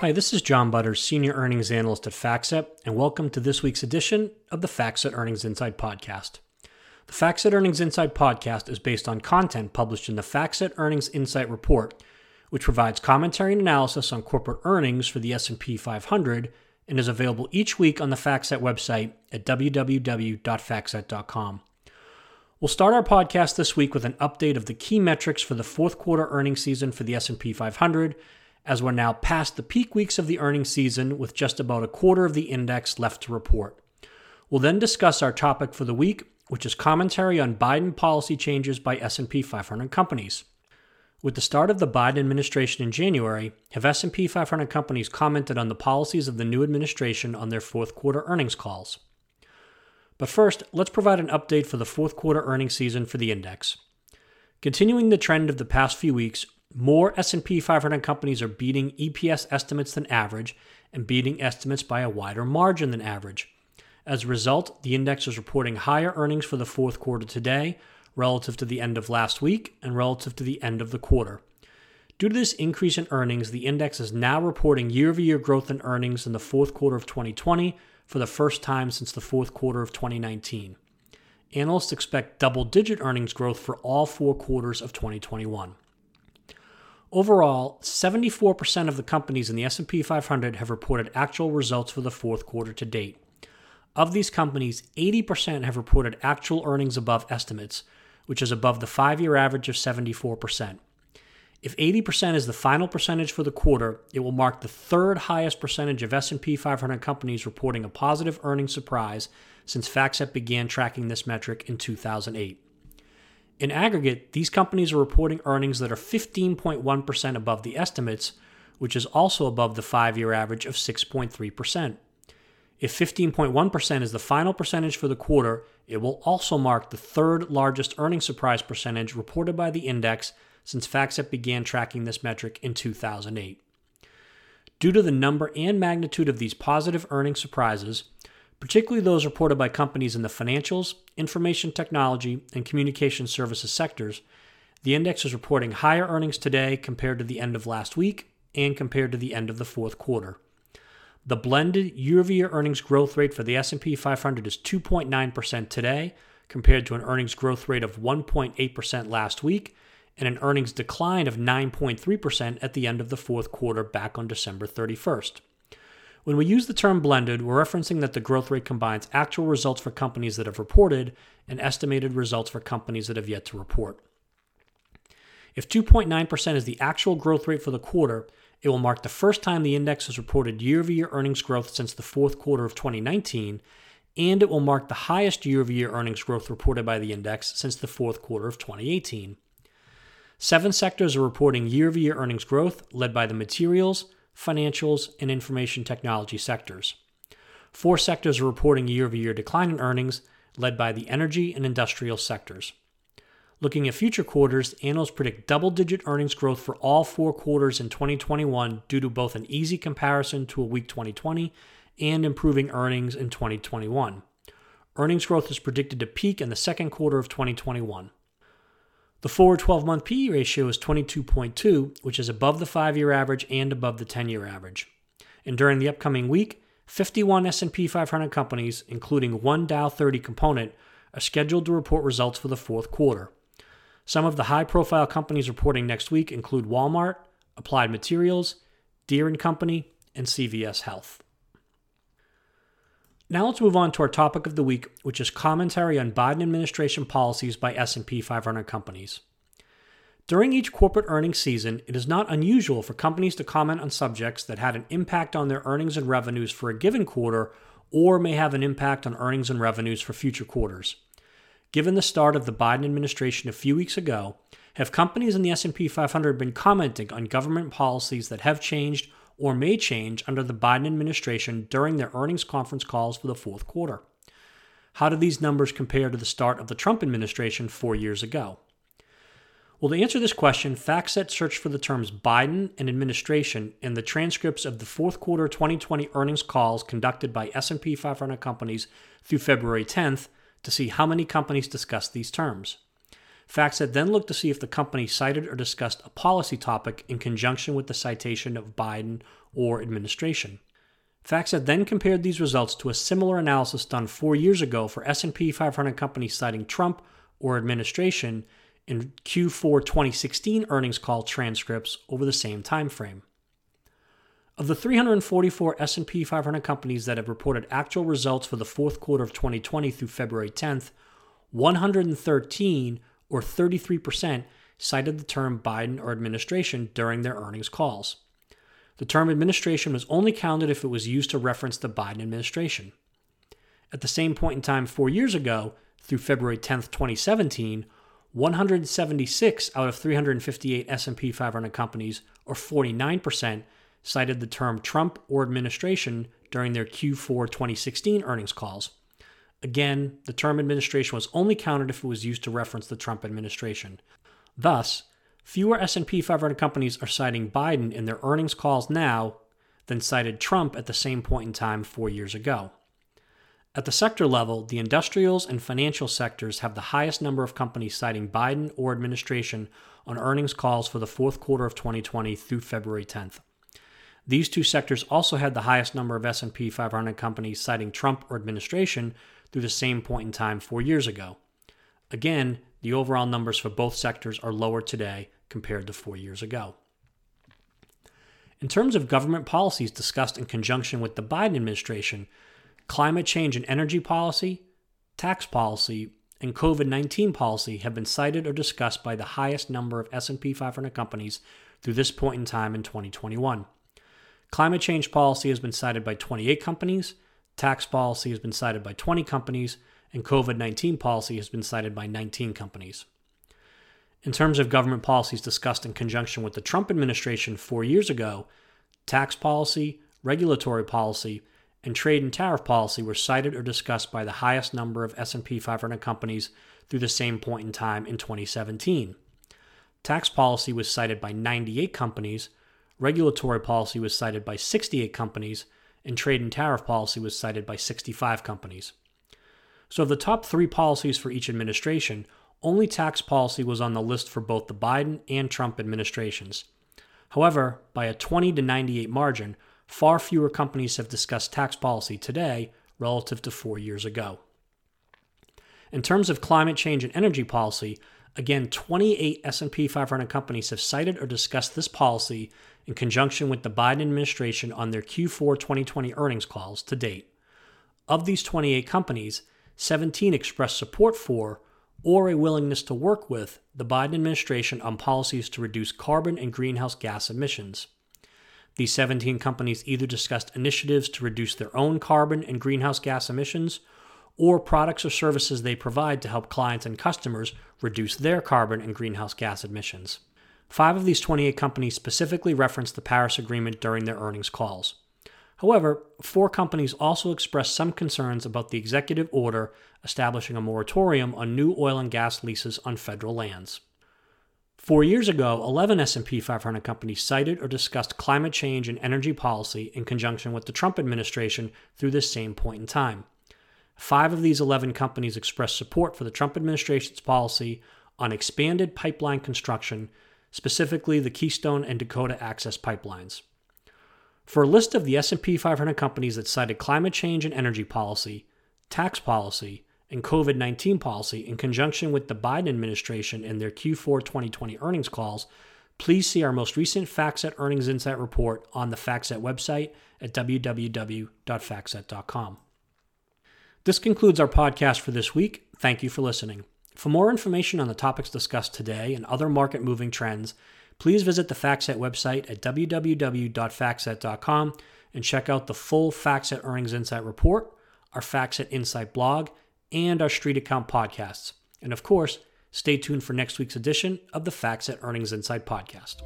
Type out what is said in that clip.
Hi, this is John Butters, Senior Earnings Analyst at FactSet, and welcome to this week's edition of the FactSet Earnings Insight Podcast. The FactSet Earnings Insight Podcast is based on content published in the FactSet Earnings Insight Report, which provides commentary and analysis on corporate earnings for the S&P 500 and is available each week on the FactSet website at www.factset.com. We'll start our podcast this week with an update of the key metrics for the fourth quarter earnings season for the S&P 500 as we're now past the peak weeks of the earnings season with just about a quarter of the index left to report. We'll then discuss our topic for the week, which is commentary on Biden policy changes by S&P 500 companies. With the start of the Biden administration in January, have S&P 500 companies commented on the policies of the new administration on their fourth quarter earnings calls. But first, let's provide an update for the fourth quarter earnings season for the index. Continuing the trend of the past few weeks, more S&P 500 companies are beating EPS estimates than average and beating estimates by a wider margin than average. As a result, the index is reporting higher earnings for the fourth quarter today relative to the end of last week and relative to the end of the quarter. Due to this increase in earnings, the index is now reporting year over year growth in earnings in the fourth quarter of 2020 for the first time since the fourth quarter of 2019. Analysts expect double digit earnings growth for all four quarters of 2021. Overall, 74% of the companies in the S&P 500 have reported actual results for the fourth quarter to date. Of these companies, 80% have reported actual earnings above estimates, which is above the 5-year average of 74%. If 80% is the final percentage for the quarter, it will mark the third highest percentage of S&P 500 companies reporting a positive earnings surprise since FactSet began tracking this metric in 2008. In aggregate, these companies are reporting earnings that are 15.1% above the estimates, which is also above the five year average of 6.3%. If 15.1% is the final percentage for the quarter, it will also mark the third largest earnings surprise percentage reported by the index since FactSet began tracking this metric in 2008. Due to the number and magnitude of these positive earnings surprises, particularly those reported by companies in the financials, information technology, and communication services sectors, the index is reporting higher earnings today compared to the end of last week and compared to the end of the fourth quarter. The blended year-over-year earnings growth rate for the S&P 500 is 2.9% today compared to an earnings growth rate of 1.8% last week and an earnings decline of 9.3% at the end of the fourth quarter back on December 31st. When we use the term blended, we're referencing that the growth rate combines actual results for companies that have reported and estimated results for companies that have yet to report. If 2.9% is the actual growth rate for the quarter, it will mark the first time the index has reported year over year earnings growth since the fourth quarter of 2019, and it will mark the highest year over year earnings growth reported by the index since the fourth quarter of 2018. Seven sectors are reporting year over year earnings growth, led by the materials, financials, and information technology sectors. Four sectors are reporting year over year decline in earnings, led by the energy and industrial sectors. Looking at future quarters, analysts predict double digit earnings growth for all four quarters in 2021 due to both an easy comparison to a weak 2020 and improving earnings in 2021. Earnings growth is predicted to peak in the second quarter of 2021. The forward 12 month PE ratio is 22.2, which is above the 5-year average and above the 10-year average. And during the upcoming week, 51 S&P 500 companies, including one Dow 30 component, are scheduled to report results for the fourth quarter. Some of the high-profile companies reporting next week include Walmart, Applied Materials, Deere & Company, and CVS Health. Now let's move on to our topic of the week, which is commentary on Biden administration policies by S&P 500 companies. During each corporate earnings season, it is not unusual for companies to comment on subjects that had an impact on their earnings and revenues for a given quarter or may have an impact on earnings and revenues for future quarters. Given the start of the Biden administration a few weeks ago, have companies in the S&P 500 been commenting on government policies that have changed or may change under the Biden administration during their earnings conference calls for the fourth quarter. How do these numbers compare to the start of the Trump administration four years ago? Well, to answer this question, FactSet searched for the terms Biden and administration in the transcripts of the fourth quarter 2020 earnings calls conducted by S&P 500 companies through February 10th to see how many companies discussed these terms. FactSet then looked to see if the company cited or discussed a policy topic in conjunction with the citation of Biden or administration. FactSet then compared these results to a similar analysis done 4 years ago for S&P 500 companies citing Trump or administration in Q4 2016 earnings call transcripts over the same time frame. Of the 344 S&P 500 companies that have reported actual results for the fourth quarter of 2020 through February 10th, 113 or 33% cited the term Biden or administration during their earnings calls. The term administration was only counted if it was used to reference the Biden administration. At the same point in time 4 years ago, through February 10th, 2017, 176 out of 358 S&P 500 companies or 49% cited the term Trump or administration during their Q4 2016 earnings calls. Again, the term administration was only counted if it was used to reference the Trump administration. Thus, fewer S&P 500 companies are citing Biden in their earnings calls now than cited Trump at the same point in time 4 years ago. At the sector level, the industrials and financial sectors have the highest number of companies citing Biden or administration on earnings calls for the fourth quarter of 2020 through February 10th. These two sectors also had the highest number of S&P 500 companies citing Trump or administration through the same point in time 4 years ago. Again, the overall numbers for both sectors are lower today compared to 4 years ago. In terms of government policies discussed in conjunction with the Biden administration, climate change and energy policy, tax policy, and COVID-19 policy have been cited or discussed by the highest number of S&P 500 companies through this point in time in 2021. Climate change policy has been cited by 28 companies, tax policy has been cited by 20 companies, and COVID 19 policy has been cited by 19 companies. In terms of government policies discussed in conjunction with the Trump administration four years ago, tax policy, regulatory policy, and trade and tariff policy were cited or discussed by the highest number of S&P 500 companies through the same point in time in 2017. Tax policy was cited by 98 companies, regulatory policy was cited by 68 companies, and trade and tariff policy was cited by 65 companies. So, of the top three policies for each administration, only tax policy was on the list for both the Biden and Trump administrations. However, by a 20 to 98 margin, far fewer companies have discussed tax policy today relative to 4 years ago. In terms of climate change and energy policy, again 28 S&P 500 companies have cited or discussed this policy in conjunction with the Biden administration on their Q4 2020 earnings calls to date. Of these 28 companies, 17 expressed support for or a willingness to work with the Biden administration on policies to reduce carbon and greenhouse gas emissions. These 17 companies either discussed initiatives to reduce their own carbon and greenhouse gas emissions or products or services they provide to help clients and customers reduce their carbon and greenhouse gas emissions. Five of these 28 companies specifically referenced the Paris Agreement during their earnings calls. However, four companies also expressed some concerns about the executive order establishing a moratorium on new oil and gas leases on federal lands. 4 years ago, 11 S&P 500 companies cited or discussed climate change and energy policy in conjunction with the Trump administration through this same point in time. 5 of these 11 companies expressed support for the Trump administration's policy on expanded pipeline construction specifically the Keystone and Dakota Access pipelines. For a list of the S&P 500 companies that cited climate change and energy policy, tax policy, and COVID-19 policy in conjunction with the Biden administration in their Q4 2020 earnings calls, please see our most recent FactSet Earnings Insight report on the FactSet website at www.factset.com. This concludes our podcast for this week. Thank you for listening. For more information on the topics discussed today and other market moving trends, please visit the FactSet website at www.factset.com and check out the full FactSet Earnings Insight report, our FactSet Insight blog, and our StreetAccount podcasts. And of course, stay tuned for next week's edition of the FactSet Earnings Insight podcast.